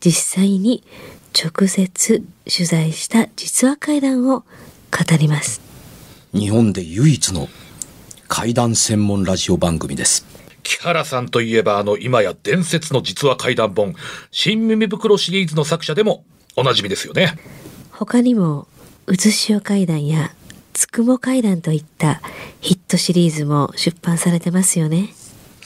実際に直接取材した実話怪談を語ります。日本で唯一の怪談専門ラジオ番組です木原さんといえばあの今や伝説の実話怪談本新耳袋シリーズの作者でもおなじみですよね他にも、うずしお怪談やつくも怪談といったヒットシリーズも出版されてますよね。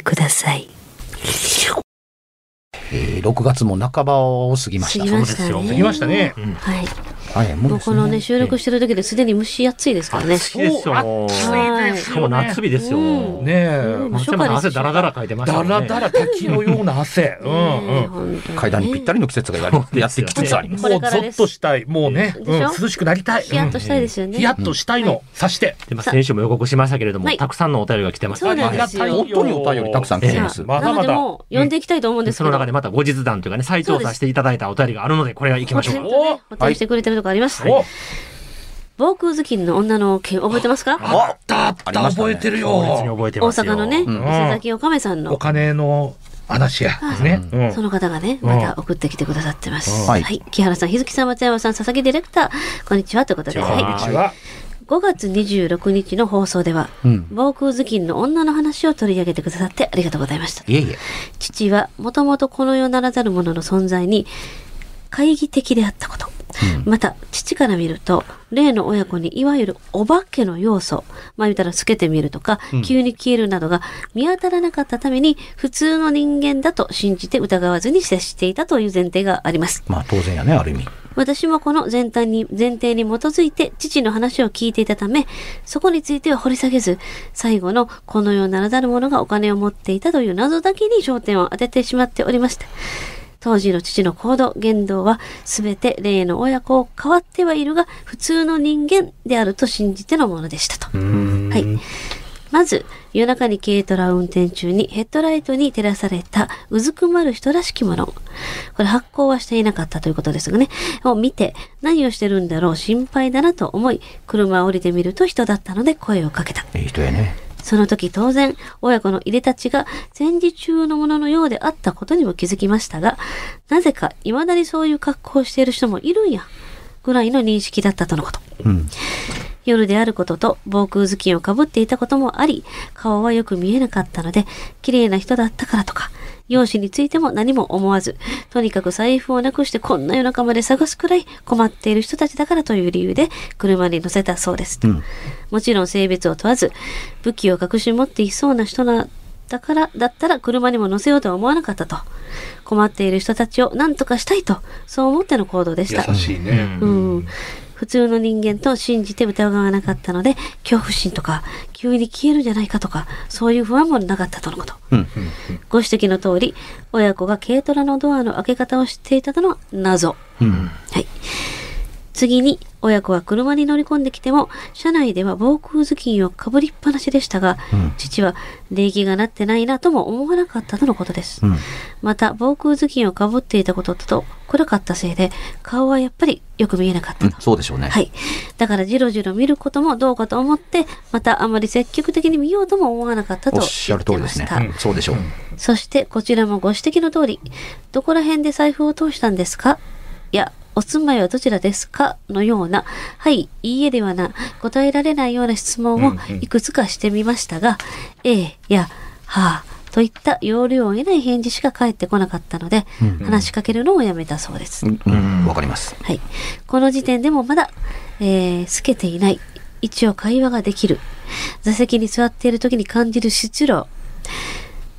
ください。えー、6月も半ばを過ぎました。過ぎましたね。過ぎましたね。はい。はい、もうですもうこのね、収録してる時ですでに蒸し暑いですからね。暑いですよ。はいしかも夏日ですよ。うんねえ、うん松山の汗だらだらかいてましたね。らだら滝のような汗。うんうん。階段にぴったりの季節がやってきつつあります。こもうゾッとしたい。もうね、涼しくなりたい。ヒヤッとしたいですよね。ヒヤッとしたいの、さして。でまあ先週も予告しましたけれども、はいたくさんのお便りが来てます。そうなんですよ本当にお便りたくさん来てます。まだまだ読んでいきたいと思うんでけど。ですその中でまた後日談というかね、再調査していただいたお便りがあるので、これは行きましょうお便りしてくれてるとこあります。お防空頭巾の女の件覚えてますか？あったあった、ありましたね覚えてる強烈によ。大覚えてますよ。阪のね、伊ん勢崎おかめさんおの、金の話や。ね。うんその方がね、また送ってきてくださってます。はいはい。木原さん、日月さん、松山さん、佐々木ディレクター、こんにちは、ということで、こんはい。にちは。5月26日の放送では、うん。防空頭巾の女の話を取り上げてくださってありがとうございました。いえいえ。父はもともとこの世ならざる者の存在に懐疑的であったこと。また、父から見ると、例の親子にいわゆるお化けの要素、まあ言ったら透けて見るとか、急に消えるなどが見当たらなかったために、普通の人間だと信じて疑わずに接していたという前提があります。まあ当然やね、ある意味。私もこの前提に前提に基づいて父の話を聞いていたため、そこについては掘り下げず、最後のこの世ならざる者がお金を持っていたという謎だけに焦点を当ててしまっておりました。当時の父の行動、言動は全て例の親子を変わってはいるが、普通の人間であると信じてのものでしたと。はい。まず、夜中に軽トラを運転中にヘッドライトに照らされたうずくまる人らしきもの。これ発光はしていなかったということですがね。を見て何をしてるんだろう心配だなと思い、車を降りてみると人だったので声をかけた。いい人やね。その時当然、親子の入れたちが戦時中のもののようであったことにも気づきましたが、なぜか未だにそういう格好をしている人もいるんや、ぐらいの認識だったとのこと。うん。夜であることと防空頭巾をかぶっていたこともあり、顔はよく見えなかったので、綺麗な人だったからとか、容姿についても何も思わず、とにかく財布をなくしてこんな夜中まで探すくらい困っている人たちだからという理由で車に乗せたそうです。うん。もちろん性別を問わず、武器を隠し持っていそうな人な、だから、だったら車にも乗せようとは思わなかったと。困っている人たちを何とかしたいと、そう思っての行動でした。優しいね。うん。普通の人間と信じて疑わなかったので、恐怖心とか、急に消えるんじゃないかとか、そういう不安もなかったとのこと。うん。ご指摘の通り、親子が軽トラのドアの開け方を知っていたのは謎。うん。はい。次に、親子は車に乗り込んできても、車内では防空頭巾をかぶりっぱなしでしたが、うん父は礼儀がなってないなとも思わなかったとのことです。うん。また、防空頭巾をかぶっていたことと暗かったせいで、顔はやっぱりよく見えなかったと。そうでしょうね。はい。だから、じろじろ見ることもどうかと思って、またあまり積極的に見ようとも思わなかったとおっしゃる通りですね。そうでしょう。そしてこちらもご指摘の通り、どこら辺で財布を通したんですか？いや、お住まいはどちらですか？のような、はい、いいえではな、答えられないような質問をいくつかしてみましたが、ええ、いや、はあ、といった要領を得ない返事しか返ってこなかったので、うん話しかけるのをやめたそうです。うんうんわかります。はい。この時点でもまだ、えー、透けていない。一応会話ができる。座席に座っている時に感じる失礼。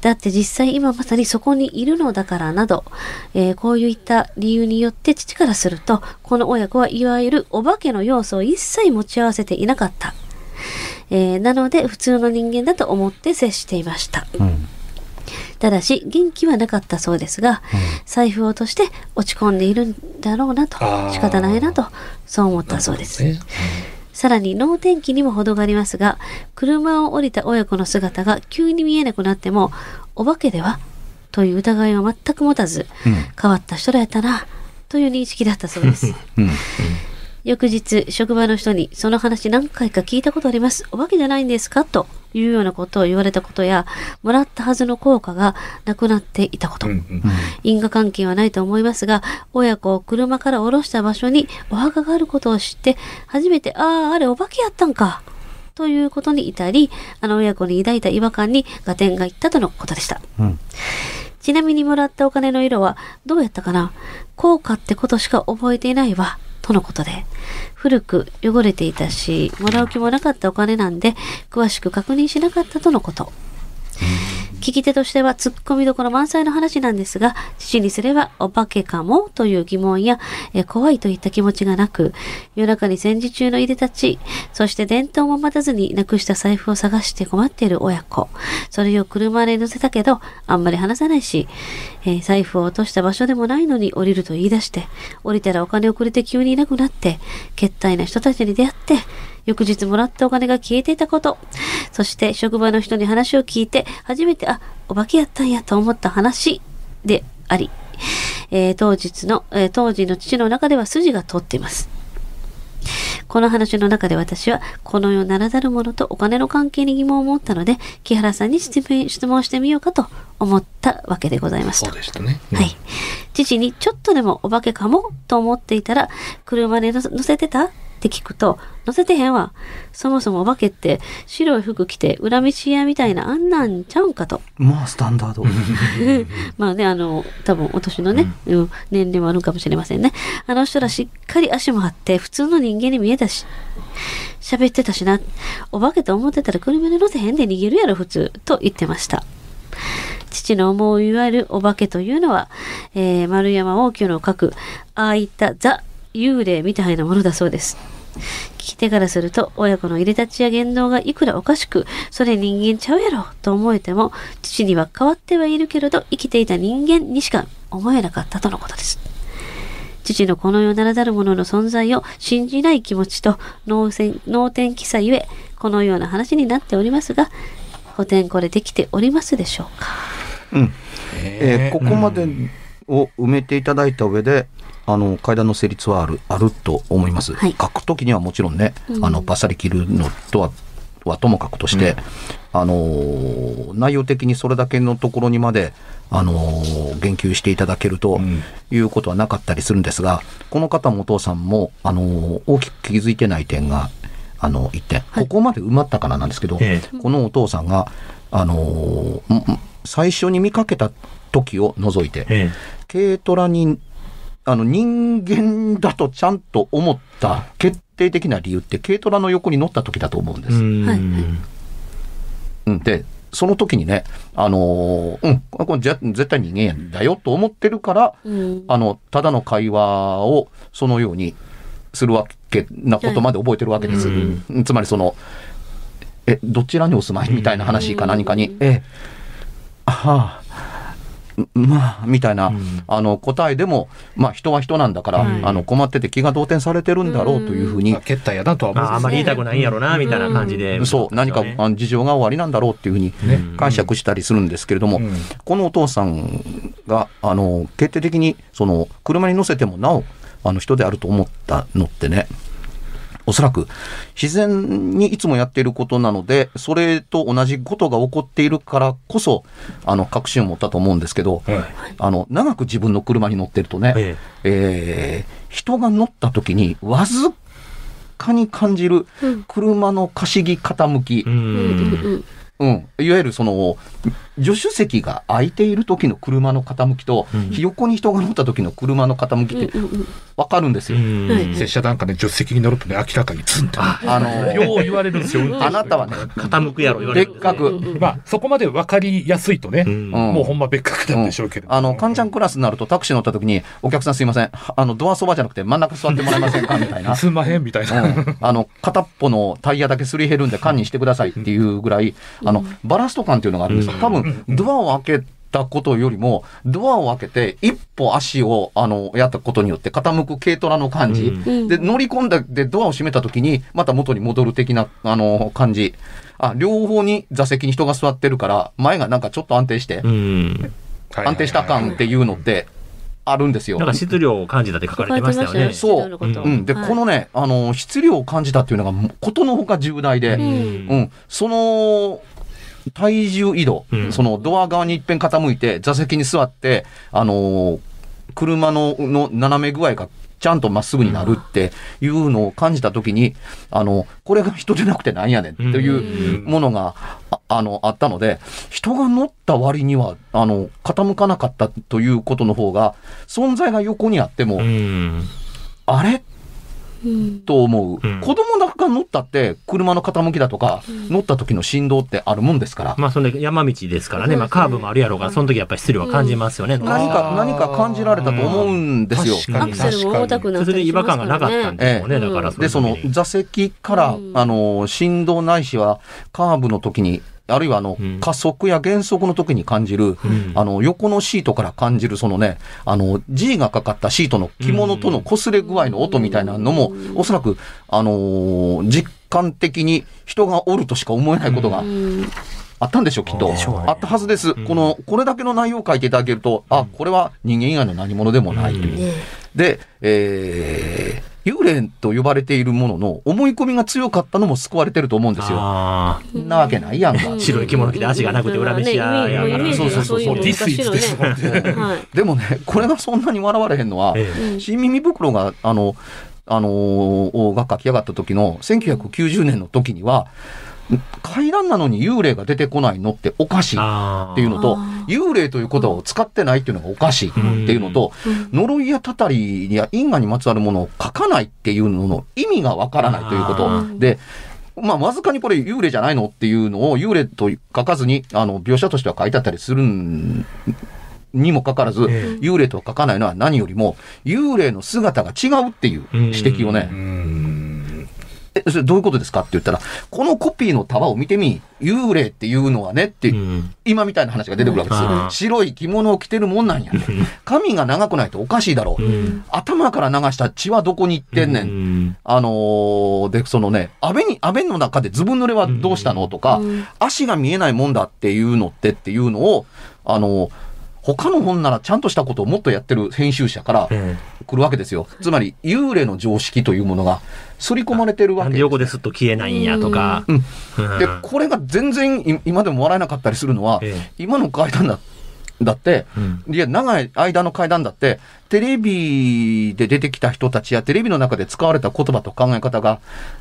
だって実際今まさにそこにいるのだからなど、えーこういった理由によって父からすると、この親子はいわゆるお化けの要素を一切持ち合わせていなかった。えーなので普通の人間だと思って接していました。うんただし、元気はなかったそうですが、財布を落として落ち込んでいるんだろうなと仕方ないなと、そう思ったそうです。ねさらに能天気にも程がありますが、車を降りた親子の姿が急に見えなくなっても、お化けではという疑いを全く持たず、うん。変わった人らやったな、という認識だったそうです。うん翌日、職場の人に、その話何回か聞いたことあります。お化けじゃないんですか？というようなことを言われたことや、もらったはずの効果がなくなっていたこと。うんうん因果関係はないと思いますが、親子を車から降ろした場所にお墓があることを知って、初めて、ああ、あれお化けやったんか。ということに至り、あの親子に抱いた違和感に合点がいったとのことでした。うんちなみにもらったお金の色はどうやったかな？効果ってことしか覚えていないわ。とのことで。古く汚れていたし、もらう気もなかったお金なんで、詳しく確認しなかったとのこと。聞き手としては突っ込みどころ満載の話なんですが、父にすればお化けかもという疑問や、え怖いといった気持ちがなく、夜中に戦時中のいでたち、そして伝統も待たずになくした財布を探して困っている親子。それを車に乗せたけど、あんまり話さないし、えー財布を落とした場所でもないのに降りると言い出して、降りたらお金をくれて急にいなくなって、決体な人たちに出会って、翌日もらったお金が消えていたこと。そして職場の人に話を聞いて、初めて、あ、お化けやったんやと思った話であり、えー当日の、えー当時の父の中では筋が通っています。この話の中で私は、この世ならざるものとお金の関係に疑問を持ったので、木原さんに質問質問してみようかと思ったわけでございますそうと。でしたね。はい。父にちょっとでもお化けかもと思っていたら、車で乗せ乗せてたって聞くと、乗せてへんわ。そもそもお化けって白い服着て裏道屋みたいなあんなんちゃうんかと。まあスタンダード。まあね、あの、多分お年のね、うん年齢もあるかもしれませんね。あの人らしっかり足もあって普通の人間に見えたし、喋ってたしな。お化けと思ってたら車に乗せへんで逃げるやろ普通。と言ってました。父の思ういわゆるお化けというのは、えー丸山王居の書く、ああいったザ・幽霊みたいなものだそうです。聞き手からすると、親子の入れ立ちや言動がいくらおかしく、それ人間ちゃうやろと思えても、父には変わってはいるけれど、生きていた人間にしか思えなかったとのことです。父のこの世ならざる者の存在を信じない気持ちと脳天脳天気さゆえ、このような話になっておりますが、補填これできておりますでしょうか？うん。えーここまでを埋めていただいた上で、あの階段の成立はあるあると思います。はい。書くときにはもちろんね、うん。あのバッサリ切るのとははともかくとして、あのー内容的にそれだけのところにまであのー言及していただけるとん。いうことはなかったりするんですが、この方もお父さんもあのー大きく気づいてない点があの一点、ここまで埋まったからなんですけど、えこのお父さんがあの最初に見かけた時を除いて、え。軽トラにあの人間だとちゃんと思った決定的な理由って軽トラの横に乗った時だと思うんです。えうん。はいうん。でその時にね、あのーうん、これぜ絶対人間だよと思ってるから、うん。あの、ただの会話をそのようにするわけなことまで覚えてるわけです。うん。つまりその、え、どちらにお住まいみたいな話か何かに、え、あはあ、まあ、みたいな、ん。あの、答えでも、まあ、人は人なんだから、はい。あの、困ってて気が動転されてるんだろうというふうに、まあ、決体やなとは思まあ、あんまり言いたくないんやろな、みたいな感じで。そう、何かあの事情が終わりなんだろうっていうふうにね。解釈したりするんですけれども、うん。このお父さんが、あの、決定的に、その、車に乗せてもなお、あの、人であると思ったのってね、おそらく自然にいつもやっていることなので、それと同じことが起こっているからこそ、あの、確信を持ったと思うんですけど、はい。あの、長く自分の車に乗ってるとね、ええ。ー人が乗った時にわずかに感じるうん。車のかしぎ傾き。うん。うん、いわゆるその助手席が空いている時の車の傾きと、うん。横に人が乗った時の車の傾きって分かるんですよ。はい。拙者なんかね助手席に乗るとね明らかにツンって。ああのよう言われるんですよ。あなたはね、傾くやろ言われ別るんですね格。まあそこまで分かりやすいとね、もうほんま別格なんでしょうけど、あの、カンちゃんクラスになるとタクシー乗った時に、お客さんすいません、あの、ドアそばじゃなくて真ん中座ってもらえませんか？みたいな。すんまへんみたいな、うん。あの、片っぽのタイヤだけすり減るんで缶にしてくださいっていうぐらい、あの、バラスト感っていうのがあるんですよ。多分、ドアを開けたことよりも、ドアを開けて一歩足を、あの、やったことによって傾く軽トラの感じ。うんで、乗り込んだでドアを閉めた時に、また元に戻る的な、あの、感じ。あ、両方に座席に人が座ってるから、前がなんかちょっと安定してう、ん。安定した感っていうのってあるんですよ。なんか質量を感じたって書かれてましたよね。そううん。で、はいこのね、あの、質量を感じたっていうのが、ことのほか重大で、うんうん、その、体重移動、うん。そのドア側に一遍傾いて、座席に座って、あのー車のの斜め具合がちゃんとまっすぐになるっていうのを感じたときに、あの、これが人でなくてなんやねんっていうものが、ああの、あったので、人が乗った割には、あの、傾かなかったということの方が、存在が横にあっても、うん。あれうんと思う、うん。子供が乗ったって車の傾きだとか、乗った時の振動ってあるもんですから、まあ、そんで山道ですからね。まあ、カーブもあるやろうから、その時やっぱり質量は感じますよね。何か何か感じられたと思うんですよ。確かに。アクセルも重たくなったそれで違和感がなからったんね。でね。ええ。だから、で、その座席から、うん。あの、振動ないしは、カーブの時に、あるいはあの、うん。加速や減速の時に感じる、ん。あの、横のシートから感じる、そのね、あの、G がかかったシートの着物との擦れ具合の音みたいなのも、おそらく、あのー実感的に人がおるとしか思えないことがうん。あったんでしょう、きっと。あったはずです。この、これだけの内容を書いていただけると、あ、これは人間以外の何者でもないという。ねで、えー、幽霊と呼ばれているものの思い込みが強かったのも救われてると思うんですよ。あなわけないやんか。白い着物着て足がなくて裏飯屋やねそういうそうそう。そう昔のね。はい でもね、これがそんなに笑われへんのは、ええ。新耳袋が、あの、あのーが書き上がった時の1990年の時には、階段なのに幽霊が出てこないのっておかしいっあていうのとあ、幽霊という言葉を使ってないっていうのがおかしいっていうのと、呪いやたたりや因果にまつわるものを書かないっていうのの意味がわからないということ。で、まあ、わずかにこれ幽霊じゃないのっていうのを幽霊と書かずに、あの、描写としては書いてあったりするんにもかかわらず、え幽霊とは書かないのは何よりも、幽霊の姿が違うっていう指摘をねそれどういうことですかって言ったら、このコピーの束を見てみ、幽霊っていうのはねって、うん。今みたいな話が出てくるわけですよ。白い着物を着てるもんなんや。って。髪が長くないとおかしいだろう。うん。頭から流した血はどこに行ってんねん。うん。あのーで、そのね、安倍に、安倍の中でずぶ濡れはどうしたの？とか、うん。足が見えないもんだっていうのってっていうのを、あのー他の本ならちゃんとしたことをもっとやってる編集者からえ来るわけですよ。つまり、幽霊の常識というものが刷り込まれてるわけで横ですっと消えないんやとか。うんうんで、これが全然い今でも笑えなかったりするのは、ええ今の階段だだって、うんいや、長い間の階段だって、テレビで出てきた人たちやテレビの中で使われた言葉と考え方が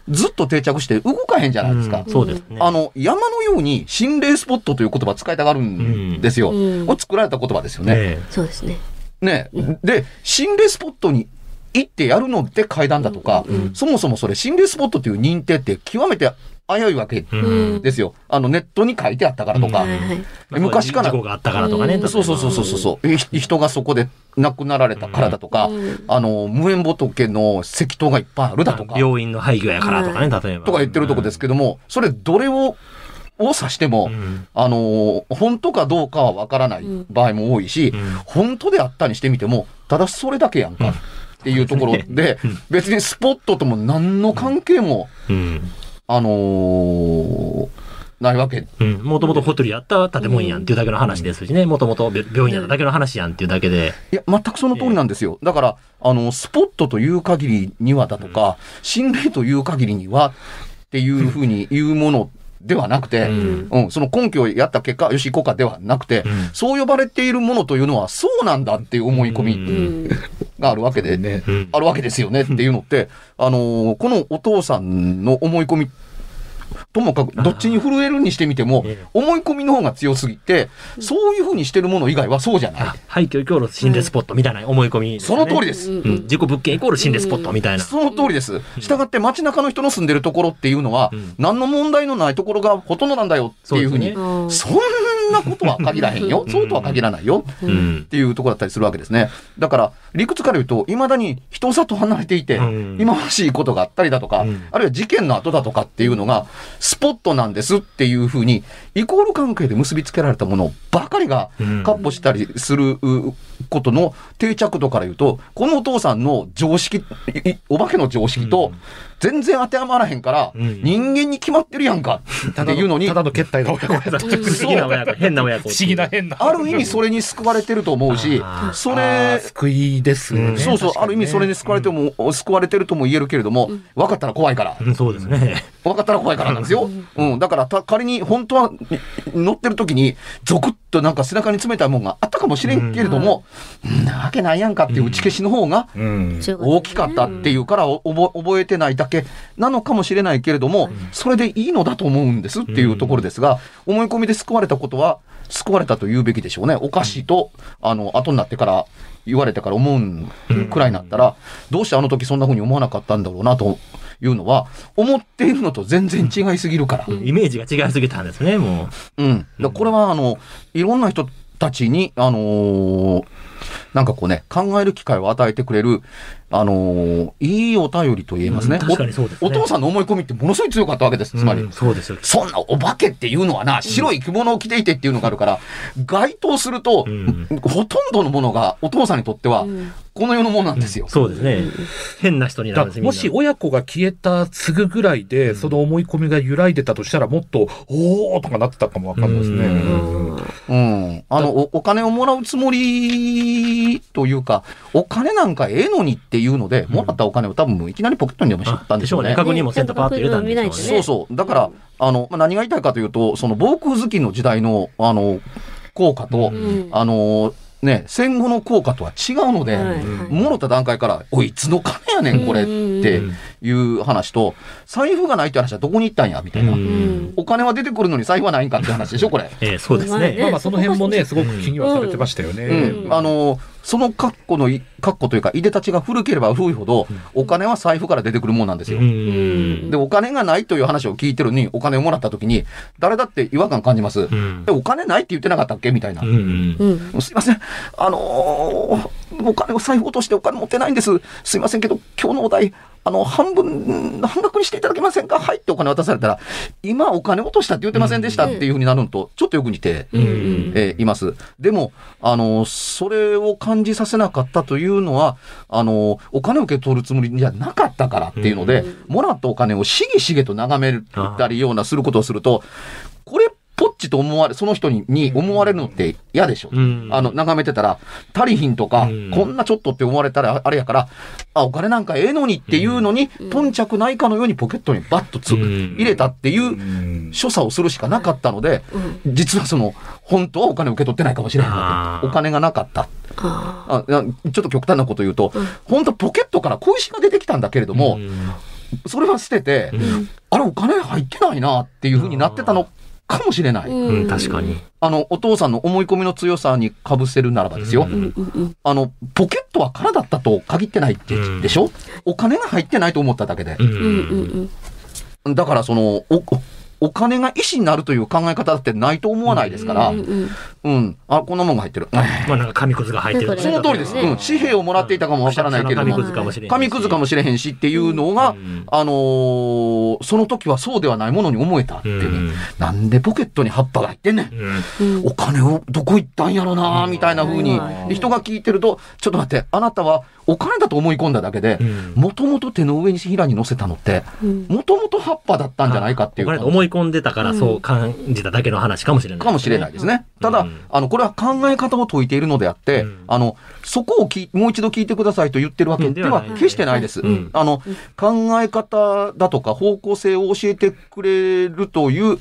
ずっと定着して動かへんじゃないですか。うんそうですね。あの、山のように心霊スポットという言葉使いたがるんですよ。うんこれ作られた言葉ですよね。えそうですね。ね。で、心霊スポットに行ってやるのって階段だとか、うんそもそもそれ心霊スポットという認定って極めて危ういわけですよ。あの、ネットに書いてあったからとか。はいはい。まあ昔から事故があったからとかね。うんそうそうそうそうそう人がそこで亡くなられたからだとか、うんあの、無縁仏の石塔がいっぱいあるだとか、病院の廃墟やからとかね、例えば。とか言ってるとこですけども、それどれを、を指しても、うんあの、本当かどうかはわからない場合も多いし、うん本当であったにしてみても、ただそれだけやんか。っていうところで、別にスポットとも何の関係も、うん。あのーないわけうん。もともとホテルやった建物やんっていうだけの話ですしね。もともと病院やっただけの話やんっていうだけで。いや、全くその通りなんですよ。だから、あの、スポットという限りにはだとか、心霊という限りにはっていうふうに言うものではなくて、うん。うん、その根拠をやった結果、よし行こうかではなくて、うん。そう呼ばれているものというのはそうなんだっていう思い込うみうん。があるわけで、ねうん。あるわけですよねっていうのって、あのーこのお父さんの思い込みともかくどっちに震えるにしてみてもええ。思い込みの方が強すぎてそういうふうにしてるもの以外はそうじゃない。あ。廃墟イコール心霊スポットみたいな思い込みですその通りです。うん、自己物件イコール心霊スポットみたいな。その通りです。したがって街中の人の住んでるところっていうのは、ん。何の問題のないところがほとんどなんだよっていうふうに、そんなことは限らへんよ。そうとは限らないよ。うん。っていうところだったりするわけですね。だから、理屈から言うと、いまだに人里離れていて、うん。忌まわしいことがあったりだとか、うん。あるいは事件の後だとかっていうのが、スポットなんですっていうふうに、イコール関係で結びつけられたものばかりが、うん。かっ歩したりするうことの定着度から言うと、このお父さんの常識、お化けの常識と、全然当てはまらへんから、うん。人間に決まってるやんか。っていうのにた、だの決体の親子。やった不思議な親子、変な親子。不思議な変なある意味それに救われてると思うしそれ、救いですよね、そうそう、ある意味それにす救われても、救われてるとも言えるけれども、分かったら怖いから。うんそうですね。分かったら怖いからなんですよ。うん。だからた、仮に本当は乗ってる時に、ゾクッとなんか背中に冷たいもんがあったかもしれんけれども、ん。なわけないやんかっていう打ち消しの方が大きかったっていうからお覚覚えてない。だけなのかもしれないけれども、それでいいのだと思うんですっていうところですが、思い込みで救われたことは、救われたと言うべきでしょうね。おかしいと、あの、後になってから言われてから思うんくらいになったら、どうしてあの時そんな風に思わなかったんだろうなというのは、思っているのと全然違いすぎるから。イメージが違いすぎたんですね、もうん。だからこれは、あの、いろんな人たちに、あのーなんかこうね、考える機会を与えてくれる、あのーいいお便りと言えますね。うん確かにそうですねおお父さんの思い込みってものすごい強かったわけです。う。つまり。うんそうですよ。そんなお化けっていうのはな、白い着物を着ていてっていうのがあるから、該当すると、うんほとんどのものがお父さんにとっては、この世のものなんですよ。そうですね。変な人になだるんですもし親子が消えたすぐぐらいで、その思い込みが揺らいでたとしたらもっと「おお!」とかなってたかもわかんないですね。うんうん。あの、おお金をもらうつもりというか、お金なんかええのにっていうので、もらったお金を多分いきなりポケットにでもしったんでしょうね。あでしょうね確認もせんとパーッと入れたんでしょうねそうそう。だから、あの、まあ、何が言いたいかというと、その防空好きの時代の、あの、効果と、んあの、ね、戦後の効果とは違うので、はいはいもろった段階から、おい、いつの金やねん、これっていう話と、財布がないって話はどこに行ったんや、みたいな。お金は出てくるのに財布はないんかって話でしょ、これ。ええそうですね。まあまあその辺もねすごく気にはされてましたよね。うん、あのその格好のい格好というか、いでたちが古ければ古いほど、お金は財布から出てくるもんなんですよ。うんで、お金がないという話を聞いてるのに、お金をもらった時に、誰だって違和感感じます。んえ、お金ないって言ってなかったっけ？みたいな。すいません。あのーお金を財布落としてお金持ってないんです。すいませんけど、今日のお題、あの、半分、半額にしていただけませんか？はいってお金渡されたら、今お金落としたって言ってませんでしたっていうふうになるのと、ちょっとよく似て、えーいます。でも、あの、それを感じさせなかったというのは、あの、お金を受け取るつもりじゃなかったからっていうので、もらったお金をしげしげと眺めたりようなすることをすると、これぽっちと思われ、その人にに思われるのって嫌でしょ。うん。あの、眺めてたら、足りひんとか、うん。こんなちょっとって思われたらあれやから、あ、お金なんかええのにっていうのに、頓着ないかのようにポケットにバッとつ、うん。入れたっていう、うん。所作をするしかなかったので、実はその、本当はお金を受け取ってないかもしれないお金がなかった。あちょっと極端なこと言うと、本当ポケットから小石が出てきたんだけれども、それは捨てて、あれお金入ってないなっていうふうになってたのかもしれない。ーうん確かに。あの、お父さんの思い込みの強さにかぶせるならばですよ。あの、ポケットは空だったと限ってないって、うんでしょ？お金が入ってないと思っただけで。だからその、お、お金が石になるという考え方だってないと思わないですから、うんうんうん。あ、こんなもんが入ってる。まあなんか紙くずが入ってるその通りです。うん。紙幣をもらっていたかもわからないけれども紙く、ずかもしれんし。紙くずかもしれへんしっていうのが、うん。あのーその時はそうではないものに思えたってね、うん。なんでポケットに葉っぱが入ってんねん。お金をどこ行ったんやろなみたいな風に。人が聞いてると、ちょっと待って、あなたはお金だと思い込んだだけでうん、もともと手の上に平に乗せたのって、うん。もともと葉っぱだったんじゃないかっていうい込んでたからそう感じただけの話かもしれない。かもしれないですね。ただ、うんあの、これは考え方を説いているのであって、うんあの、そこをきもう一度聞いてくださいと言ってるわけではうん決してないです。うんあの、考え方だとか方向性を教えてくれるという、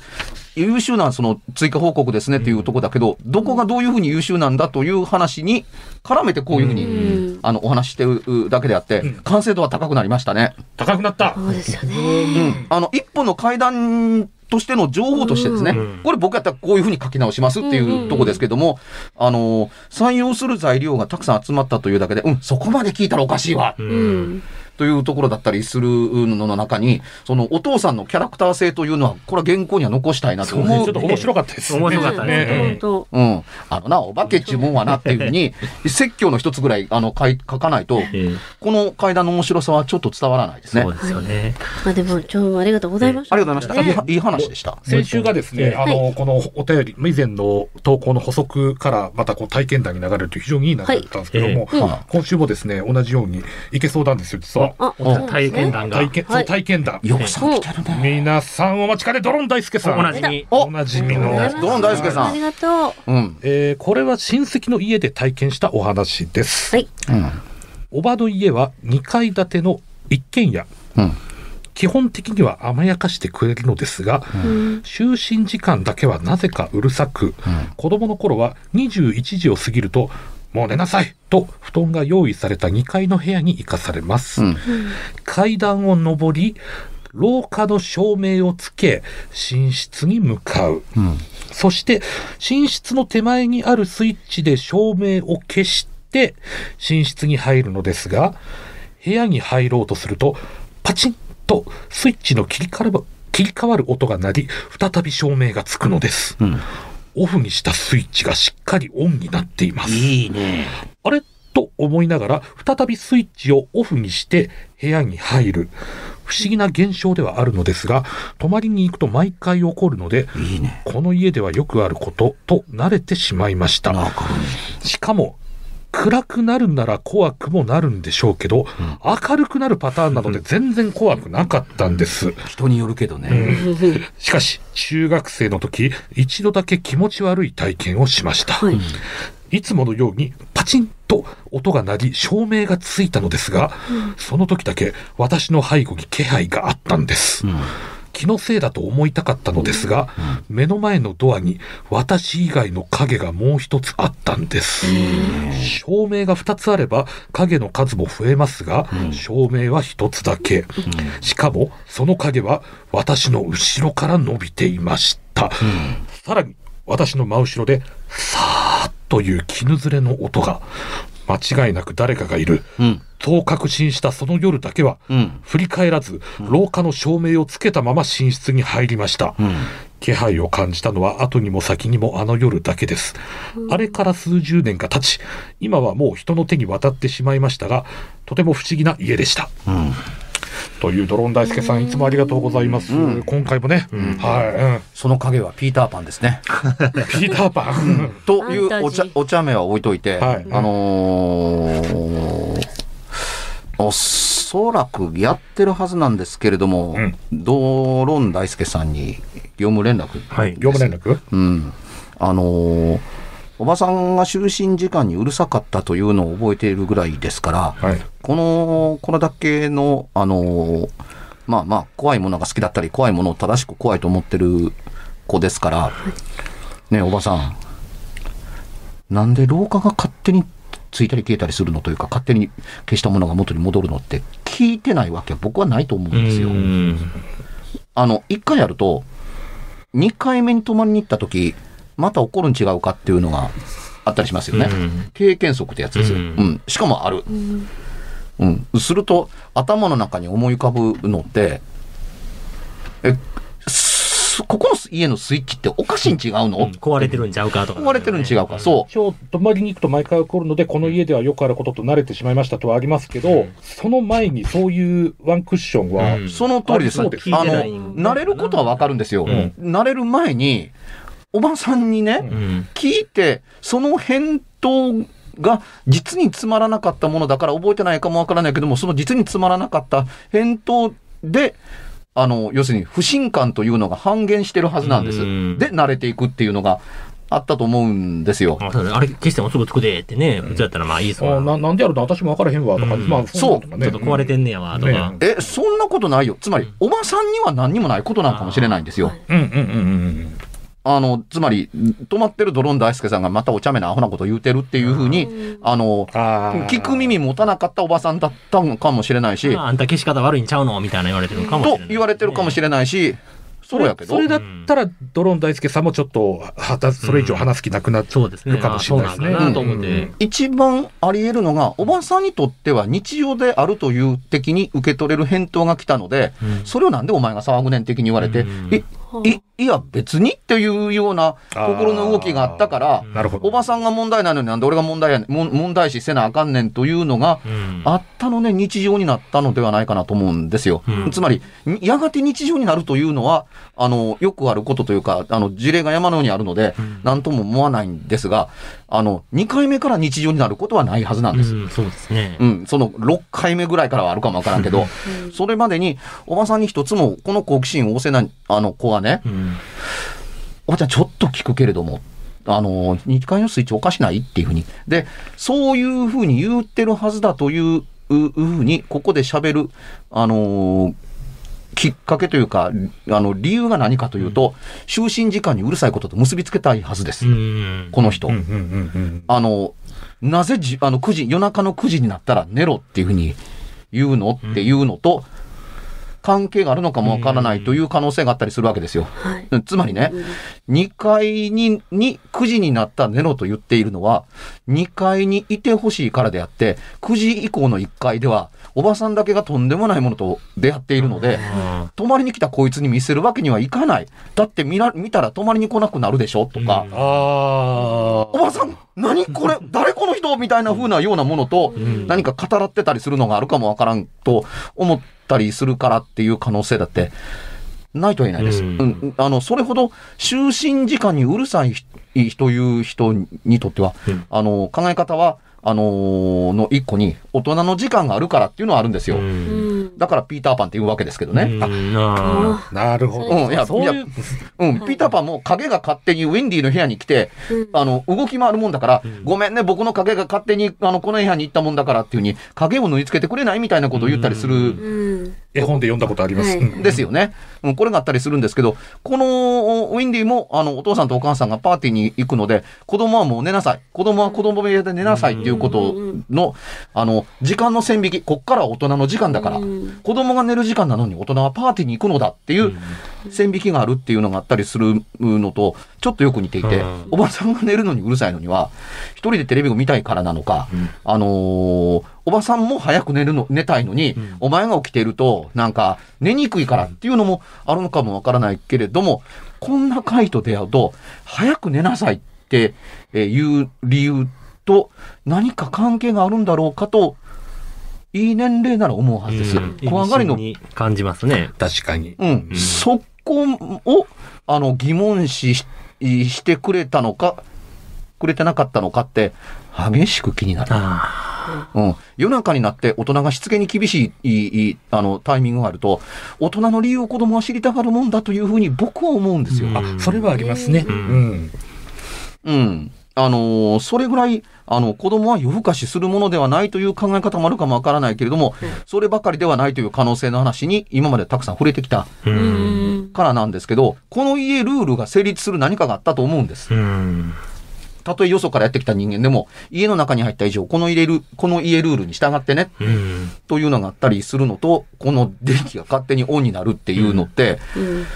優秀なその追加報告ですねっていうところだけど、どこがどういうふうに優秀なんだという話に絡めてこういうふうに、うんあの、お話ししてるだけであって、完成度は高くなりましたね。高くなった。そうですよね。うん。あの、一歩の階段としての情報としてですね、うん。これ僕やったらこういうふうに書き直しますっていうとこですけども、あの、採用する材料がたくさん集まったというだけで、うん、そこまで聞いたらおかしいわ、ううんん。というところだったりするのの中に、そのお父さんのキャラクター性というのは、これは原稿には残したいなとそうね思う。ちょっと面白かったですね。面白かったねね本当。うん。あのな、お化けっちゅうもんはなっていうふうに、説教の一つぐらい、あの、書い書かないと、ええこの階段の面白さはちょっと伝わらないですね。そうですよね。まあでも、今日もありがとうございました。ありがとうございました。いい話でした。先週がですね、あの、このお便り、以前の投稿の補足からまたこう体験談に流れるという非常にいい流れだったんですけども、今週もですね、同じようにいけそうなんですよ、実は。体験談が。体験、はいそう体験談。よくさん来てるね。皆さんお待ちかね、ドロン大輔さん。おなじみ。おおなじみの。ドロン大輔さんありがとう。うん。えーこれは親戚の家で体験したお話です。はい。うん。おばの家は2階建ての一軒家。うん。基本的には甘やかしてくれるのですが、うん。就寝時間だけはなぜかうるさく、子供の頃は21時を過ぎると、もう寝なさいと布団が用意された2階の部屋に行かされます。うん階段を上り、廊下の照明をつけ、寝室に向かう。うん。そして、寝室の手前にあるスイッチで照明を消して、寝室に入るのですが、部屋に入ろうとすると、パチンとスイッチの切り替わる切り替わる音が鳴り、再び照明がつくのです。うん。オフにしたスイッチがしっかりオンになっています。いいね。あれ？と思いながら、再びスイッチをオフにして部屋に入る。不思議な現象ではあるのですが、泊まりに行くと毎回起こるので、いいね。この家ではよくあることと慣れてしまいました。しかも、暗くなるなら怖くもなるんでしょうけど、明るくなるパターンなので全然怖くなかったんです。人によるけどね。しかし、中学生の時、一度だけ気持ち悪い体験をしました。はい。いつものようにパチンと音が鳴り照明がついたのですが、その時だけ私の背後に気配があったんです。気のせいだと思いたかったのですが、目の前のドアに私以外の影がもう一つあったんです。照明が二つあれば影の数も増えますが、照明は一つだけ。しかもその影は私の後ろから伸びていました。さらに私の真後ろでさーっという絹ずれの音が間違いなく誰かがいる。うん。そう確信したその夜だけは、うん。振り返らず、廊下の照明をつけたまま寝室に入りました。うん。気配を感じたのは後にも先にもあの夜だけです。あれから数十年が経ち、今はもう人の手に渡ってしまいましたが、とても不思議な家でした。うん。というドローン大輔さん、いつもありがとうございます。今回もね、はその影はピーターパンですね。い、うん、ピーターパン。というお茶お茶目は置いといて、はい。あのーおそらくやってるはずなんですけれども、うん。ドロン大輔さんに業務連絡、はい。業務連絡？うん、あのーおばさんが就寝時間にうるさかったというのを覚えているぐらいですから、はい。この、これだけの、あのーまあまあ、怖いものが好きだったり、怖いものを正しく怖いと思ってる子ですから、ねえおばさん、なんで廊下が勝手についたり消えたりするのというか、勝手に消したものが元に戻るのって聞いてないわけは僕はないと思うんですよ。うんあの、一回やると、二回目に泊まりに行った時、また起こるん違うかっていうのがあったりしますよね。うん経験則ってやつですよ。ううんん。しかもある。うん。すると、頭の中に思い浮かぶのって、え、すここの家のスイッチっておかしいん違うの、壊れてるんちゃうかとか。壊れてるん違うか、そう。一応、泊まりに行くと毎回起こるので、この家ではよくあることと慣れてしまいましたとはありますけど、その前にそういうワンクッションは、うんその通りです。あそうですあの、聞いてない慣れることはわかるんですよ。ん慣れる前に、おばさんにね、うん。聞いて、その返答が実につまらなかったものだから覚えてないかもわからないけども、その実につまらなかった返答で、あの、要するに不信感というのが半減してるはずなんです。うんで、慣れていくっていうのがあったと思うんですよ。あれ消してもすぐつくでってね、普通やったらまあいいそうあななんでやろうな、私も分からへんわとか、うんまあ、そうねちょっと壊れてんねやわとか。ねえ、そんなことないよ。つまり、おばさんには何にもないことなのかもしれないんですよ。うんうんうんうんあの、つまり、止まってるドロン大輔さんがまたお茶目なアホなこと言うてるっていうふうに、あの、聞く耳持たなかったおばさんだったのかもしれないし、まああんた消し方悪いんちゃうのみたいな言われてるかもしれない。と言われてるかもしれないし、そうやけど。それだったら、ドローン大輔さんもちょっと、はた、それ以上話す気なくなっそうですね。るかもしれないですね。一番あり得るのが、おばさんにとっては日常であるという的に受け取れる返答が来たので、うんそれをなんでお前が騒ぐねん的に言われて、うん。い、い、いや別に？っていうような心の動きがあったから、なるほど。おばさんが問題なのになんで俺が問題や問題視せなあかんねんというのが、うん。あったので日常になったのではないかなと思うんですよ。うん。つまり、やがて日常になるというのは、あの、よくあることというか、あの、事例が山のようにあるので、んなんとも思わないんですが、あの、2回目から日常になることはないはずなんです。うんそうですね。うん、その6回目ぐらいからはあるかもわからんけど、それまでに、おばさんに一つも、この好奇心旺盛な、あの子がね、うんおばちゃんちょっと聞くけれども、あの、2階のスイッチおかしないっていうふうに。で、そういうふうに言ってるはずだといううふうに、ここで喋る、あのーきっかけというか、あの、理由が何かというと、就寝時間にうるさいことと結びつけたいはずです。うんこの人。あの、なぜじ、あの、9時、夜中の9時になったら寝ろっていうふうに言うのっていうのと、関係があるのかもわからないという可能性があったりするわけですよ。はい。つまりね、2階に、に9時になったら寝ろと言っているのは、2階にいてほしいからであって、9時以降の1階では、おばさんだけがとんでもないものと出会っているので、泊まりに来たこいつに見せるわけにはいかない。だって見ら、見たら泊まりに来なくなるでしょ？とか、うん。おばさん、何これ、誰この人？みたいな風なようなものと、何か語らってたりするのがあるかもわからんと思ったりするからっていう可能性だって、ないとは言えないです。ううん。ん、あの、それほど就寝時間にうるさい人という人にとっては、うん。あの、考え方は、あのーの一個に、大人の時間があるからっていうのはあるんですよ。だからピーターパンって言うわけですけどね。うん。ああなるほど。うん。いやそういう、うん、ピーターパンも影が勝手にウェンディの部屋に来て、うん。あの、動き回るもんだから、ごめんね、僕の影が勝手に、あの、この部屋に行ったもんだからっていうふうに、影を縫い付けてくれないみたいなことを言ったりするうん。絵本で読んだことあります。はい。うん。ですよね。うん、これがあったりするんですけど、このウィンディも、あの、お父さんとお母さんがパーティーに行くので、子供はもう寝なさい。子供は子供部屋で寝なさいっていうことの、あの、時間の線引き、こっからは大人の時間だから、うん。子供が寝る時間なのに大人はパーティーに行くのだっていう線引きがあるっていうのがあったりするのと、ちょっとよく似ていて、うん。おばさんが寝るのにうるさいのには、一人でテレビを見たいからなのか、あのーおばさんも早く寝るの、寝たいのに、んお前が起きていると、なんか、寝にくいからっていうのもあるのかもわからないけれども、こんな回と出会うと、早く寝なさいってえーいう理由と何か関係があるんだろうかと、いい年齢なら思うはずです。うん怖がりの感じますね。確かに。うん、うんそこを、あの、疑問視ししてくれたのか、くれてなかったのかって、激しく気になる。あうん。夜中になって大人がしつけに厳しい、いいあの、タイミングがあると、大人の理由を子供は知りたがるもんだというふうに僕は思うんですよ。うんあ、それはありますね。ううんん。うん。あのーそれぐらい、あの、子供は夜更かしするものではないという考え方もあるかもわからないけれども、そればかりではないという可能性の話に今までたくさん触れてきた。からなんですけど、この家ルールが成立する何かがあったと思うんです。うん。たとえよそからやってきた人間でも、家の中に入った以上、この入れる、この家ルールに従ってね、うん。というのがあったりするのと、この電気が勝手にオンになるっていうのって、うん。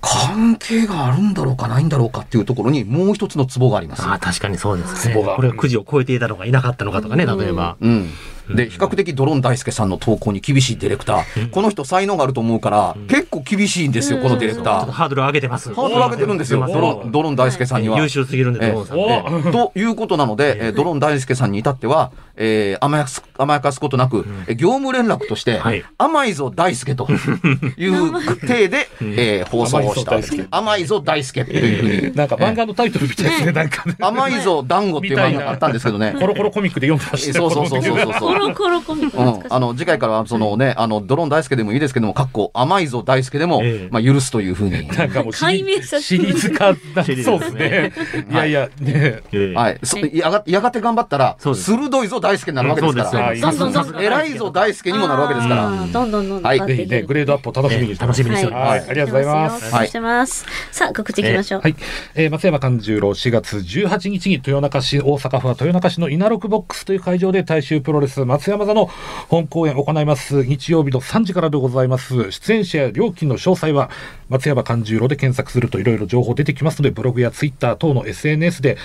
関係があるんだろうかないんだろうかっていうところにもう一つのツボがあります。ああ、確かにそうですね。ツボがこれは9時を超えていたのがいなかったのかとかね、例えば。うん。で、比較的ドロン大輔さんの投稿に厳しいディレクター。この人才能があると思うから、結構厳しいんですよ、このディレクター。ハードル上げてます。ハードル上げてるんですよ、ドロン、ドロン大輔さんには。優秀すぎるんで、ドローンさんということなので、えードロン大輔さんに至っては、えー甘やかす、甘やかすことなく、えー業務連絡として、はい。甘いぞ大輔と いう体で、えー放送をした。甘いぞ大輔というふうに。なんか漫画のタイトルみたいですね、なんかね。甘いぞ団子っていう漫画があったんですけどね。コロコロコミックで読んでましたそうそうそうそうそう。コロコロコミックあの次回からはそのね、あのドロン大輔でもいいですけども、かっこ甘いぞ大輔でも、ええまあ許すというふうに。なんかもうシ解明リさせシリーズ化そうですね。いやいや、ね。ええはい。そやがやがて頑張ったら、鋭いぞ大輔になるわけですから。そうですよどんどんど偉いぞ大輔にもなるわけですから。どんどんどんどんはいぜひね、グレードアップを楽しみに。楽しみにしております。はい、ありがとうございます。はい。してます。さあ、告知いきましょう。はい。えー松山勘十郎4月18日に豊中市、大阪府は豊中市の稲六ボックスという会場で大衆プロレス松山座の本公演を行います日曜日の3時からでございます。出演者や料金の詳細は松山勘十郎で検索するといろいろ情報出てきますので、ブログやツイッター等の SNS で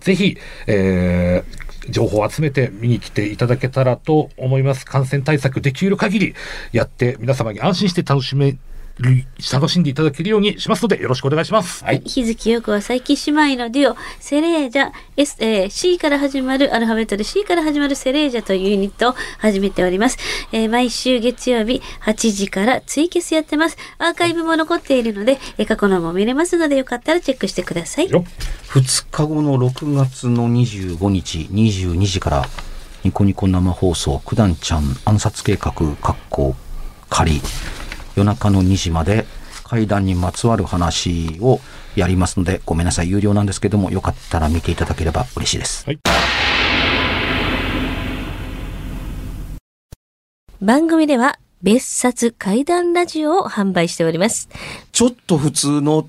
ぜひ、えー情報を集めて見に来ていただけたらと思います。感染対策できる限りやって皆様に安心して楽しめ、楽しんでいただけるようにしますのでよろしくお願いします。はい。日月陽子は佐伯姉妹のデュオ、セレージャ、S、えー C から始まる、アルファベットで C から始まるセレージャというユニットを始めております。えー毎週月曜日8時からツイキャスやってます。アーカイブも残っているので、えー過去のも見れますのでよかったらチェックしてください。よ2日後の6月の25日22時からニコニコ生放送九段ちゃん暗殺計画かっこ仮夜中の2時まで階段にまつわる話をやりますのでごめんなさい。有料なんですけどもよかったら見ていただければ嬉しいです。番組では別冊怪談ラジオを販売しております。ちょっと普通の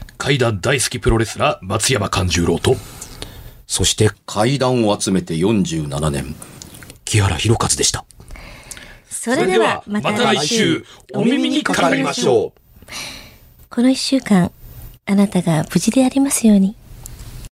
怪談大好きプロレスラー松山勘十郎と、そして階段を集めて47年、木原博一でした。それではまた来週、お耳にかかりましょう。この一週間、あなたが無事でありますように。